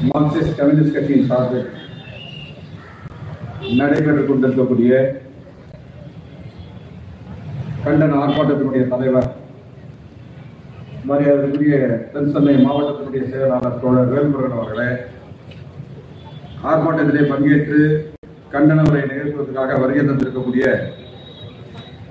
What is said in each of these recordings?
Marxist communist கட்சியின் சார்பில் நடைபெற்றுக் கொண்டிருக்கக்கூடிய கண்டன ஆர்ப்பாட்டத்தினுடைய தலைவர் மரியாதைக்குரிய தென்சென்னை மாவட்டத்தினுடைய செயலாளர் தோழர் வேல்முருகன் அவர்களே ஆர்ப்பாட்டத்திலே பங்கேற்று கண்டன உரை நிகழ்த்துவதற்காக வருகை தந்திருக்கக்கூடிய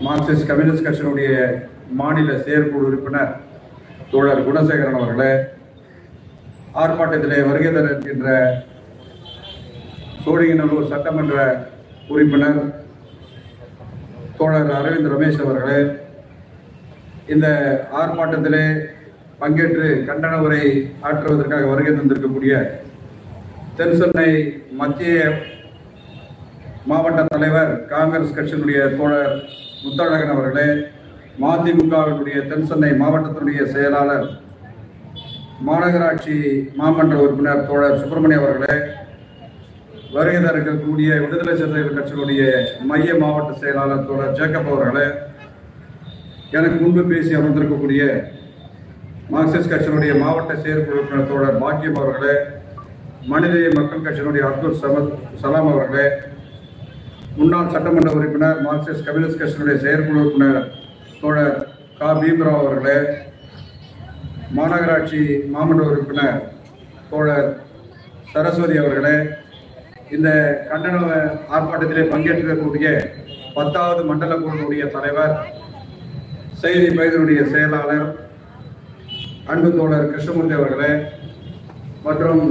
மார்க்சிஸ்ட் கம்யூனிஸ்ட் கட்சியினுடைய மாநில செயற்குழு உறுப்பினர் தோழர் குணசேகரன் அவர்களே ஆர்ப்பாட்டத்திலே வருகை தர இருக்கின்ற சோழிங்கநல்லூர் சட்டமன்ற உறுப்பினர் தோழர் அரவிந்த் ரமேஷ் அவர்களே இந்த ஆர்ப்பாட்டத்திலே பங்கேற்று கண்டன உரை ஆற்றுவதற்காக வருகை தந்திருக்கக்கூடிய தென் சென்னை மத்திய மாவட்ட தலைவர் காங்கிரஸ் கட்சியினுடைய தோழர் முத்தழகன் அவர்களே மதிமுகவினுடைய தென் சென்னை மாவட்டத்தினுடைய செயலாளர் மாநகராட்சி மாமன்ற உறுப்பினர் தோழர் சுப்பிரமணிய அவர்களே வருகை தர இருக்கக்கூடிய விடுதலை சிறுத்தைகள் கட்சியினுடைய மைய மாவட்ட செயலாளர் தோழர் ஜேக்கப் அவர்களே எனக்கு முன்பு பேசி அமர்ந்திருக்கக்கூடிய மார்க்சிஸ்ட் கட்சியினுடைய மாவட்ட செயற்குழு உறுப்பினர் தோழர் பாக்கியம் அவர்களே மனிதநேய மக்கள் கட்சியினுடைய அப்துல் சமத் சலாம் அவர்களே முன்னாள் சட்டமன்ற உறுப்பினர் மார்க்சிஸ்ட் கம்யூனிஸ்ட் கட்சியினுடைய செயற்குழு உறுப்பினர் தோழர் கா. பீம்ராவ் அவர்களே மாநகராட்சி மாமன்ற உறுப்பினர் தோழர் சரஸ்வதி அவர்களே இந்த கண்டன ஆர்ப்பாட்டத்திலே பங்கேற்றிருக்கக்கூடிய பத்தாவது மண்டல குழுவுடைய தலைவர் செய்தி பகுதியினுடைய செயலாளர் அன்பு தோழர் கிருஷ்ணமூர்த்தி அவர்களே மற்றும்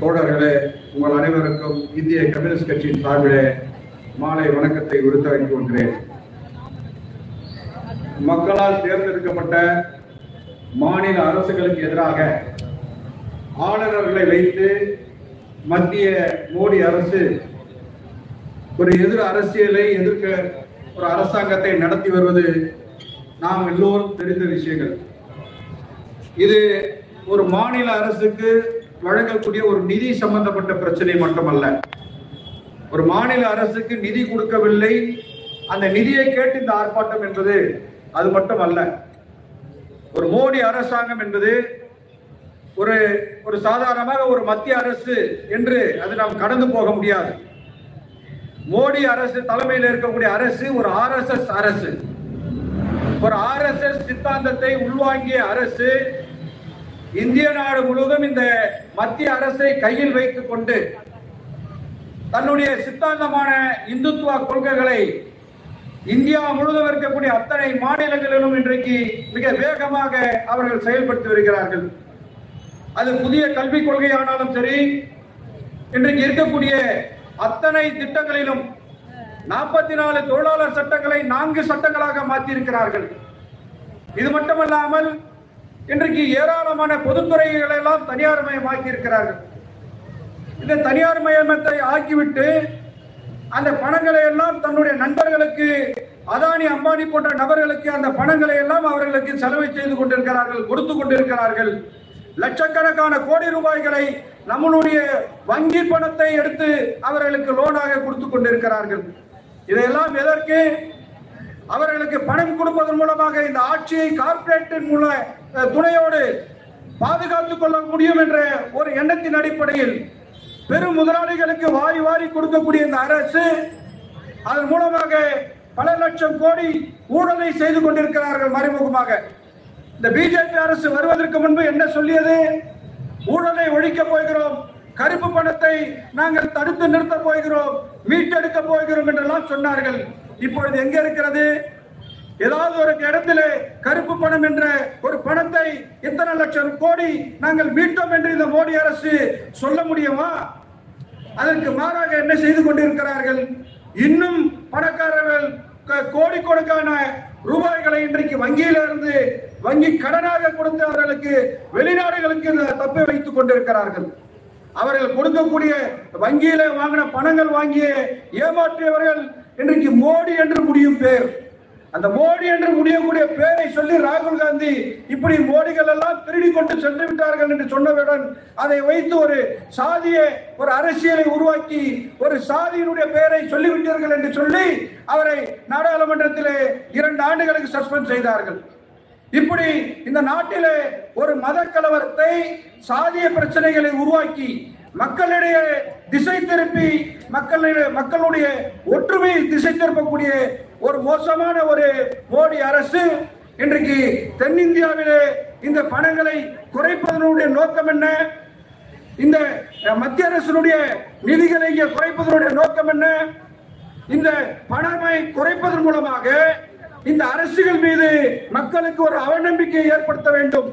தோழர்களே உங்கள் அனைவருக்கும் இந்திய கம்யூனிஸ்ட் கட்சியின் சார்பிலே மாலை வணக்கத்தை உறுத்தாக்கிக் கொள்கிறேன். மக்களால் தேர்ந்தெடுக்கப்பட்ட மாநில அரசுகளுக்கு எதிராக ஆளுநர்களை வைத்து மத்திய மோடி அரசு ஒரு எதிர் அரசியலை எதிர்க்க ஒரு அரசாங்கத்தை நடத்தி வருவது நாம் எல்லோரும் தெரிந்த விஷயங்கள். இது ஒரு மாநில அரசுக்கு வழங்கக்கூடிய ஒரு நிதி சம்பந்தப்பட்ட பிரச்சனை மட்டுமல்ல. ஒரு மாநில அரசுக்கு நிதி கொடுக்கவில்லை. அந்த நிதியை கேட்டு இந்த ஆர்ப்பாட்டம் என்பது அது மட்டும் அல்ல ஒரு மோடி அரசாங்கம் என்பது ஒரு ஒரு சாதாரணமாக ஒரு மத்திய அரசு என்று அது நாம் கடந்து போக முடியாது. மோடி அரசு தலைமையில் இருக்கக்கூடிய அரசு ஒரு ஆர்எஸ்எஸ் அரசு. ஒரு ஆர்எஸ்எஸ் சித்தாந்தத்தை உள்வாங்கிய அரசு இந்திய நாடு முழுவதும் இந்த மத்திய அரசை கையில் வைத்துக் கொண்டு தன்னுடைய சித்தாந்தமான இந்துத்துவ கொள்கைகளை இந்தியா முழுவதும் இருக்கக்கூடிய அத்தனை மாநிலங்களிலும் இன்றைக்கு மிக வேகமாக அவர்கள் செயல்படுத்தி வருகிறார்கள். அது புதிய கல்விக் கொள்கையானாலும் சரி இன்றைக்கு இருக்கக்கூடிய அத்தனை திட்டங்களிலும் நாற்பத்தி நாலு தொழிலாளர் சட்டங்களை நான்கு சட்டங்களாக மாற்றி இருக்கிறார்கள் இது மட்டுமல்லாமல் இன்றைக்கு ஏராளமான பொதுத்துறைகளை எல்லாம் தனியார் மயமாக்கி இருக்கிறார்கள் இந்த தனியார் மயமத்தை ஆக்கிவிட்டு அந்த பணங்களை எல்லாம் தன்னுடைய நண்பர்களுக்கு அதானி அம்பானி போன்ற நபர்களுக்கு அந்த பணங்களை எல்லாம் அவர்களுக்கு செலவு செய்து கொண்டிருக்கிறார்கள் கொடுத்து கொண்டிருக்கிறார்கள். லட்சக்கணக்கான கோடி ரூபாய்களை நம்மளுடைய வங்கி பணத்தை எடுத்து அவர்களுக்கு லோனாக கொடுத்து கொண்டிருக்கிறார்கள். இதையெல்லாம் எதற்கு? அவர்களுக்கு பணம் கொடுப்பதன் மூலமாக இந்த ஆட்சியை கார்ப்பரேட்டின் மூல துணையோடு பாதுகாத்துக் கொள்ள முடியும் என்ற ஒரு எண்ணத்தின் அடிப்படையில் பெரும் முதலாளிகளுக்கு வாரி வாரி கொடுக்கக்கூடிய இந்த அரசு அதன் மூலமாக பல லட்சம் கோடி ஊழலை செய்து கொண்டிருக்கிறார்கள் மறைமுகமாக. இந்த பிஜேபி அரசு வருவதற்கு முன்பு என்ன சொல்லியது? ஊழலை ஒழிக்க போகிறோம் கருப்பு பணத்தை நாங்கள் தடுத்து நிறுத்த போகிறோம் மீட்டெடுக்க போகிறோம் என்றெல்லாம் சொன்னார்கள். இப்பொழுது எங்க இருக்கிறது? ஏதாவது ஒரு இடத்துல கருப்பு பணம் என்ற ஒரு பணத்தை இத்தனை லட்சம் கோடி நாங்கள் மீட்டோம் என்று இந்த மோடி அரசு சொல்ல முடியுமா? அதற்கு மாறாக என்ன செய்து கொண்டிருக்கிறார்கள்? இன்னும் பணக்காரர்கள் கோடி கோடிக்கணக்கான ரூபாய்களை இன்றைக்கு வங்கியில இருந்து வங்கி கடனாக கொடுத்து அவர்களுக்கு வெளிநாடுகளுக்கு இந்த தப்பி வைத்துக் கொண்டிருக்கிறார்கள். அவர்கள் கொடுக்கக்கூடிய வங்கியில வாங்கின பணங்கள் வாங்கிய ஏமாற்றியவர்கள் இன்றைக்கு மோடி என்று முடியும் பேர். அந்த மோடி என்று முடியக்கூடிய பேரை சொல்லி ராகுல் காந்தி இப்படி மோடிகள் எல்லாம் திருடி கொண்டு சென்று விட்டார்கள் என்று சொன்னவுடன் அதை வைத்து ஒரு சாதிய ஒரு அரசியலை உருவாக்கி ஒரு சாதியினுடைய பெயரை சொல்லிவிட்டீர்கள் என்று சொல்லி அவரை நாடாளுமன்றத்திலே இரண்டு ஆண்டுகளுக்கு சஸ்பெண்ட் செய்தார்கள். இப்படி இந்த நாட்டிலே ஒரு மத கலவரத்தை சாதிய பிரச்சனைகளை உருவாக்கி மக்களிடையே திசை திருப்பி மக்களிடையே மக்களுடைய ஒற்றுமை திசை திருப்பக்கூடிய ஒரு மோசமான ஒரு மோடி அரசு இன்றைக்கு தென்னிந்தியாவிலே இந்த பணங்களை குறைப்பதனுடைய நோக்கம் என்ன? இந்த மத்திய அரசினுடைய நிதிகளை இங்கே குறைப்பதனுடைய நோக்கம் என்ன? இந்த பணமை குறைப்பதன் மூலமாக இந்த அரசுகள் மீது மக்களுக்கு ஒரு அவநம்பிக்கையை ஏற்படுத்த வேண்டும்.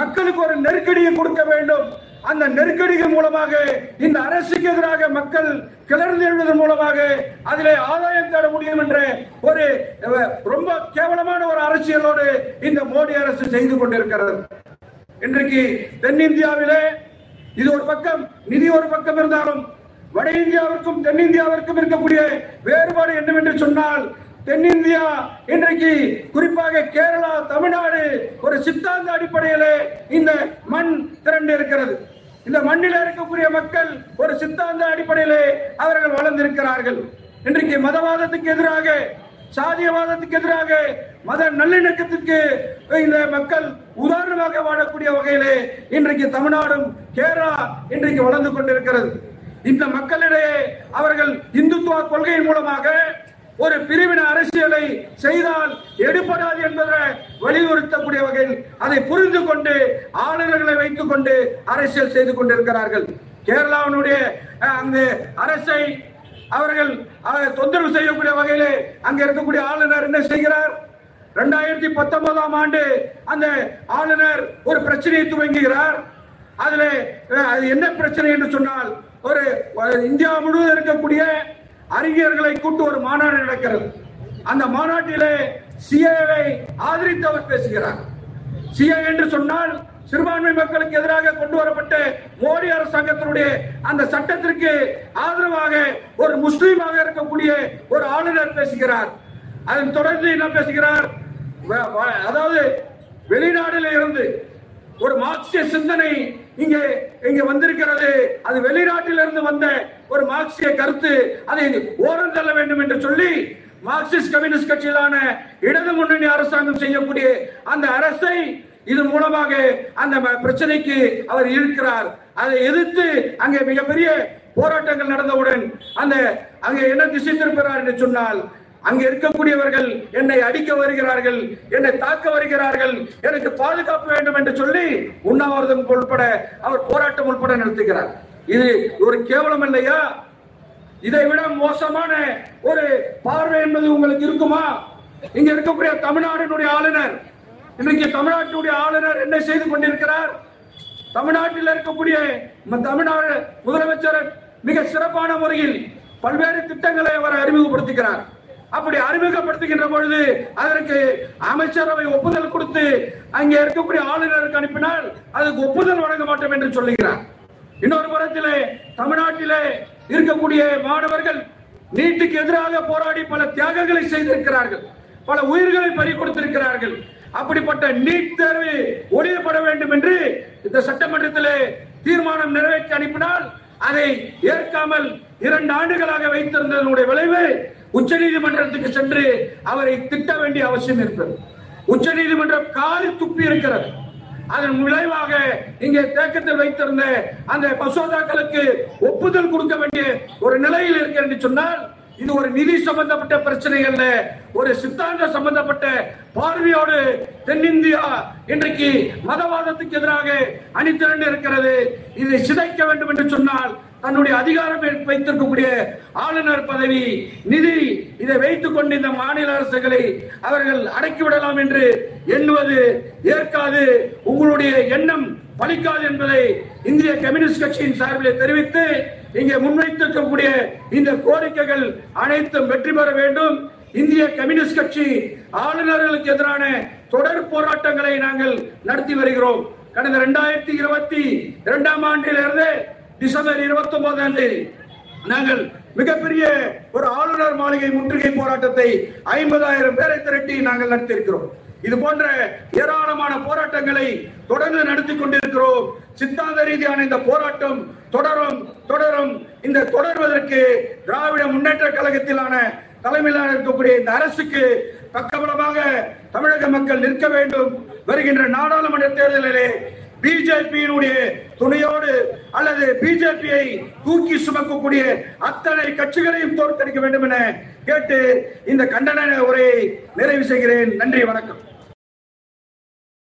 மக்களுக்கு ஒரு நெருக்கடியை கொடுக்க வேண்டும். அந்த நெருக்கடிகள் மூலமாக இந்த அரசுக்கு எதிராக மக்கள் கிளர்ந்து எழுவதன் மூலமாக அதிலே ஆதாயம் தேட முடியும் என்ற ஒரு ரொம்ப கேவலமான ஒரு அரசியலோடு இந்த மோடி அரசு செய்து கொண்டிருக்கிறது. இன்றைக்கு தென்னிந்தியாவிலே இது ஒரு பக்கம் நிதி ஒரு பக்கம் இருந்தாலும் வட இந்தியாவிற்கும் தென்னிந்தியாவிற்கும் இருக்கக்கூடிய வேறுபாடு என்னவென்று சொன்னால் தென்னிந்தியா இன்றைக்கு குறிப்பாக கேரளா தமிழ்நாடு ஒரு சித்தாந்த அடிப்படையிலே இந்த மண் திரண்டு இருக்கிறது இந்த மண்ணில் இருக்கக்கூடிய மக்கள் ஒரு சித்தாந்த அடிப்படையிலே அவர்கள் வளர்ந்திருக்கிறார்கள். இன்றைக்கு மதவாதத்துக்கு எதிராக சாதியவாதத்துக்கு எதிராக மத நல்லிணக்கத்திற்கு இந்த மக்கள் உதாரணமாக வாழக்கூடிய வகையிலே இன்றைக்கு தமிழ்நாடும் கேரளா இன்றைக்கு வளர்ந்து கொண்டிருக்கிறது. இந்த மக்களிடையே அவர்கள் இந்துத்துவ கொள்கையின் மூலமாக ஒரு பிரிவின அரசியலை செய்தால் எடுபடாது என்பது அதை புரிந்து கொண்டு ஆளுநர்களை வைத்துக் கொண்டு அரசியல் செய்து கொண்டிருக்கிறார்கள். கேரளாவினுடைய அந்த அரசை அவர்கள் தொந்தரவு செய்யக்கூடிய வகையிலே அங்க இருக்கக்கூடிய ஆளுநர் என்ன செய்கிறார்? ரெண்டாயிரத்தி பத்தொன்பதாம் ஆண்டு அந்த ஆளுநர் ஒரு பிரச்சனையை துவங்குகிறார். அதுல அது என்ன பிரச்சனை என்று சொன்னால் ஒரு ஒரு இந்தியா முழுவதும் இருக்கக்கூடிய அறிஞர்களை கூட்டு ஒரு மாநாடு நடக்கிறது. அந்த மாநாட்டிலே சிஏவை ஆதரித்தவர் பேசுகிறார். சிஏ என்று சொன்னால் சிறுபான்மை மக்களுக்கு எதிராக கொண்டு வரப்பட்ட மோடி அரசாங்கத்தினுடைய அந்த சட்டத்திற்கு ஆதரவாக ஒரு முஸ்லீமாக இருக்கக்கூடிய ஒரு ஆளுநர் பேசுகிறார். அதன் தொடர்ந்து என்ன பேசுகிறார்? வ- வ- அதாவது வெளிநாடுல இருந்து ஒரு மார்க்சிய சிந்தனை இங்கே இங்க வந்திருக்கிறது. அது வெளிநாட்டிலிருந்து வந்த ஒரு மார்க்சிய கருத்து அதை ஓரம் தள்ள வேண்டும் என்று சொல்லி மார்க்சிஸ்ட் கம்யூனிஸ்ட் கட்சியிலான இடது முன்னணி அரசாங்கம் செய்யக்கூடிய அந்த அரசை இது மூலமாக அந்த பிரச்சனைக்கு அவர் இருக்கிறார் அதை எதிர்த்து அங்கே மிகப்பெரிய போராட்டங்கள் நடந்தவுடன் அந்த அங்கே என்ன திசை திருப்புகிறார் என்று சொன்னால் அங்கே இருக்கக்கூடியவர்கள் என்னை அடிக்க வருகிறார்கள் என்னை தாக்க வருகிறார்கள் எனக்கு பாதுகாப்பு வேண்டும் என்று சொல்லி உண்ணாவிரதம் உள்பட அவர் போராட்டம் உள்பட நடத்துகிறார். இது ஒரு கேவலம் இல்லையா இதை விட மோசமான ஒரு பார்வை என்பது உங்களுக்கு இருக்குமா? இங்க இருக்கக்கூடிய தமிழ்நாட்டினுடைய ஆளுநர். இன்றைக்கு தமிழ்நாட்டினுடைய ஆளுநர் என்ன செய்து கொண்டிருக்கிறார்? தமிழ்நாட்டில் இருக்கக்கூடிய தமிழ்நாடு முதலமைச்சர் மிக சிறப்பான முறையில் பல்வேறு திட்டங்களை அவர் அறிமுகப்படுத்துகிறார். அப்படி அறிமுகப்படுத்துகின்ற பொழுது அதற்கு அமைச்சரவை ஒப்புதல் கொடுத்து அங்கே இருக்கக்கூடிய ஆளுநருக்கு அனுப்பினால் அதுக்கு ஒப்புதல் வழங்க மாட்டோம் என்று சொல்லுகிறார். இன்னொரு புறத்திலே தமிழ்நாட்டிலே இருக்கக்கூடிய மாணவர்கள் நீட்டுக்கு எதிராக போராடி பல தியாகங்களை செய்திருக்கிறார்கள். பல உயிர்களை பறி கொடுத்திருக்கிறார்கள். அப்படிப்பட்ட நீட் தேர்வு ஒளியப்பட வேண்டும் என்று இந்த சட்டமன்றத்திலே தீர்மானம் நிறைவேற்றி அனுப்பினால் அதை ஏற்காமல் இரண்டு ஆண்டுகளாக வைத்திருந்ததனுடைய விளைவு உச்சநீதிமன்றத்துக்கு சென்று அவரை திட்ட வேண்டிய அவசியம் இருக்கிறது. உச்சநீதிமன்றம் காலி துப்பி இருக்கிறது. அதன் விளைவாக இங்கே தேக்கத்தில் வைத்திருந்த அந்த மசோதாக்களுக்கு ஒப்புதல் கொடுக்க வேண்டிய ஒரு நிலையில் இருக்கு என்று சொன்னால் இது ஒரு நிதி சம்பந்தப்பட்ட பிரச்சனைகள்ல ஒரு சித்தாந்த சம்பந்தப்பட்ட பார்வையோடு தென்னிந்தியா இன்றைக்கு மதவாதத்துக்கு எதிராக அணிதிரண்டு இருக்கிறது. இதை சிதைக்க வேண்டும் என்று சொன்னால் தன்னுடைய அதிகாரம் வைத்திருக்கக்கூடிய ஆளுநர் பதவி நிதி இதை வைத்துக் கொண்டு இந்த மாநில அரசுகளை அவர்கள் அடக்கிவிடலாம் என்று எண்ணுவது ஏற்காது. உங்களுடைய எண்ணம் பலிக்காது என்பதை இந்திய கம்யூனிஸ்ட் கட்சியின் சார்பில் தெரிவித்து இங்கே முன்வைத்திருக்கக்கூடிய இந்த கோரிக்கைகள் அனைத்தும் வெற்றி பெற வேண்டும். இந்திய கம்யூனிஸ்ட் கட்சி ஆளுநர்களுக்கு எதிரான தொடர் போராட்டங்களை நாங்கள் நடத்தி வருகிறோம். கடந்த இரண்டாயிரத்தி இருபத்தி இரண்டாம் ஆண்டிலிருந்து டிசம்பர் இருபத்தி ஒன்பதாம் தேதி நாங்கள் மிகப்பெரிய ஒரு ஆளுநர் மாளிகை முற்றுகை போராட்டத்தை ஐம்பதாயிரம் பேரை திரட்டி நாங்கள் நடத்தியிருக்கிறோம். இது போன்ற ஏராளமான போராட்டங்களை தொடர்ந்து நடத்தி கொண்டிருக்கிறோம். சித்தாந்த ரீதியான இந்த போராட்டம் தொடரும் தொடரும். இந்த தொடர்வதற்கு திராவிட முன்னேற்ற கழகத்திலான தலைமையிலான இருக்கக்கூடிய இந்த அரசுக்கு பக்கபலமாக தமிழக மக்கள் நிற்க வேண்டும். வருகின்ற நாடாளுமன்ற தேர்தலிலே பிஜேபியினுடைய துணையோடு அல்லது பிஜேபியை தூக்கி சுமக்கக்கூடிய அத்தனை கட்சிகளையும் தோற்கடிக்க வேண்டும் என கேட்டு இந்த கண்டன உரையை நிறைவு செய்கிறேன். நன்றி வணக்கம்.